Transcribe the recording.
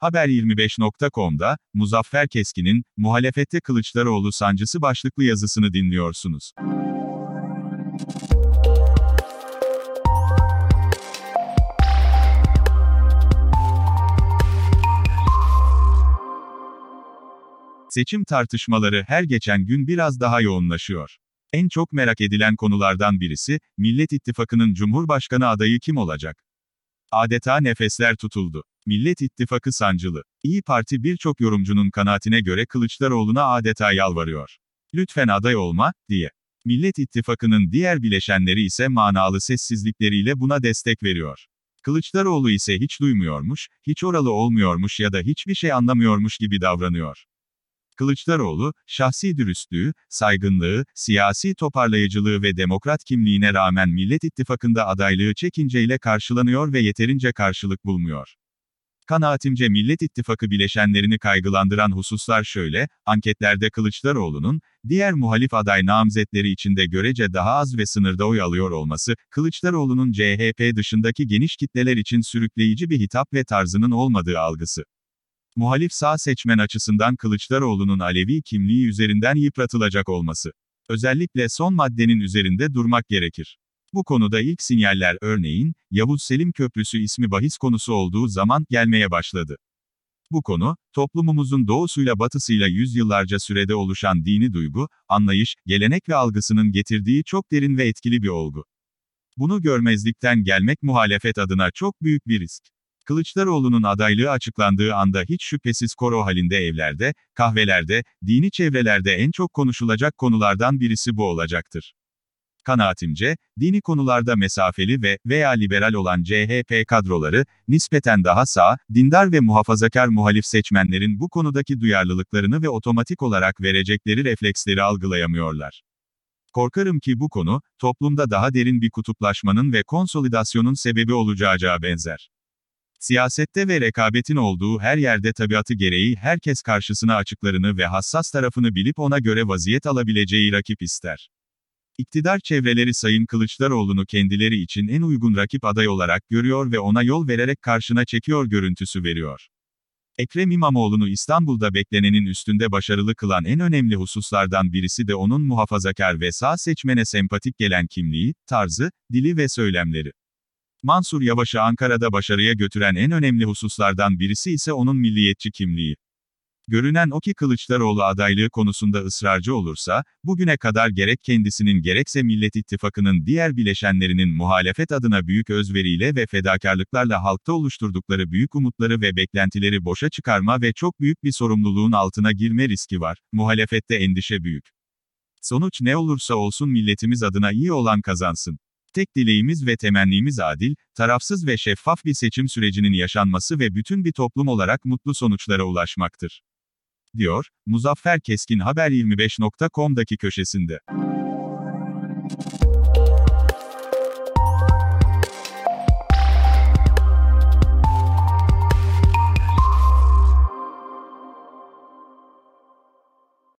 Haber25.com'da, Muzaffer Keskin'in, muhalefette Kılıçdaroğlu sancısı başlıklı yazısını dinliyorsunuz. Seçim tartışmaları her geçen gün biraz daha yoğunlaşıyor. En çok merak edilen konulardan birisi, Millet İttifakı'nın Cumhurbaşkanı adayı kim olacak? Adeta nefesler tutuldu. Millet İttifakı sancılı. İyi Parti birçok yorumcunun kanaatine göre Kılıçdaroğlu'na adeta yalvarıyor. Lütfen aday olma, diye. Millet İttifakı'nın diğer bileşenleri ise manalı sessizlikleriyle buna destek veriyor. Kılıçdaroğlu ise hiç duymuyormuş, hiç oralı olmuyormuş ya da hiçbir şey anlamıyormuş gibi davranıyor. Kılıçdaroğlu, şahsi dürüstlüğü, saygınlığı, siyasi toparlayıcılığı ve demokrat kimliğine rağmen Millet İttifakı'nda adaylığı çekinceyle karşılanıyor ve yeterince karşılık bulmuyor. Kanaatimce Millet İttifakı bileşenlerini kaygılandıran hususlar şöyle, anketlerde Kılıçdaroğlu'nun, diğer muhalif aday namzetleri içinde görece daha az ve sınırda oy alıyor olması, Kılıçdaroğlu'nun CHP dışındaki geniş kitleler için sürükleyici bir hitap ve tarzının olmadığı algısı. Muhalif sağ seçmen açısından Kılıçdaroğlu'nun Alevi kimliği üzerinden yıpratılacak olması. Özellikle son maddenin üzerinde durmak gerekir. Bu konuda ilk sinyaller örneğin, Yavuz Selim Köprüsü ismi bahis konusu olduğu zaman gelmeye başladı. Bu konu, toplumumuzun doğusuyla batısıyla yüzyıllarca sürede oluşan dini duygu, anlayış, gelenek ve algısının getirdiği çok derin ve etkili bir olgu. Bunu görmezlikten gelmek muhalefet adına çok büyük bir risk. Kılıçdaroğlu'nun adaylığı açıklandığı anda hiç şüphesiz koro halinde evlerde, kahvelerde, dini çevrelerde en çok konuşulacak konulardan birisi bu olacaktır. Kanaatimce, dini konularda mesafeli ve veya liberal olan CHP kadroları, nispeten daha sağ, dindar ve muhafazakar muhalif seçmenlerin bu konudaki duyarlılıklarını ve otomatik olarak verecekleri refleksleri algılayamıyorlar. Korkarım ki bu konu, toplumda daha derin bir kutuplaşmanın ve konsolidasyonun sebebi olacağı benzer. Siyasette ve rekabetin olduğu her yerde tabiatı gereği herkes karşısına açıklarını ve hassas tarafını bilip ona göre vaziyet alabileceği rakip ister. İktidar çevreleri Sayın Kılıçdaroğlu'nu kendileri için en uygun rakip aday olarak görüyor ve ona yol vererek karşına çekiyor görüntüsü veriyor. Ekrem İmamoğlu'nu İstanbul'da beklenenin üstünde başarılı kılan en önemli hususlardan birisi de onun muhafazakar ve sağ seçmene sempatik gelen kimliği, tarzı, dili ve söylemleri. Mansur Yavaş'ı Ankara'da başarıya götüren en önemli hususlardan birisi ise onun milliyetçi kimliği. Görünen o ki Kılıçdaroğlu adaylığı konusunda ısrarcı olursa, bugüne kadar gerek kendisinin gerekse Millet İttifakı'nın diğer bileşenlerinin muhalefet adına büyük özveriyle ve fedakarlıklarla halkta oluşturdukları büyük umutları ve beklentileri boşa çıkarma ve çok büyük bir sorumluluğun altına girme riski var. Muhalefette endişe büyük. Sonuç ne olursa olsun milletimiz adına iyi olan kazansın. Tek dileğimiz ve temennimiz adil, tarafsız ve şeffaf bir seçim sürecinin yaşanması ve bütün bir toplum olarak mutlu sonuçlara ulaşmaktır. Diyor, Muzaffer Keskin Haber25.com'daki köşesinde.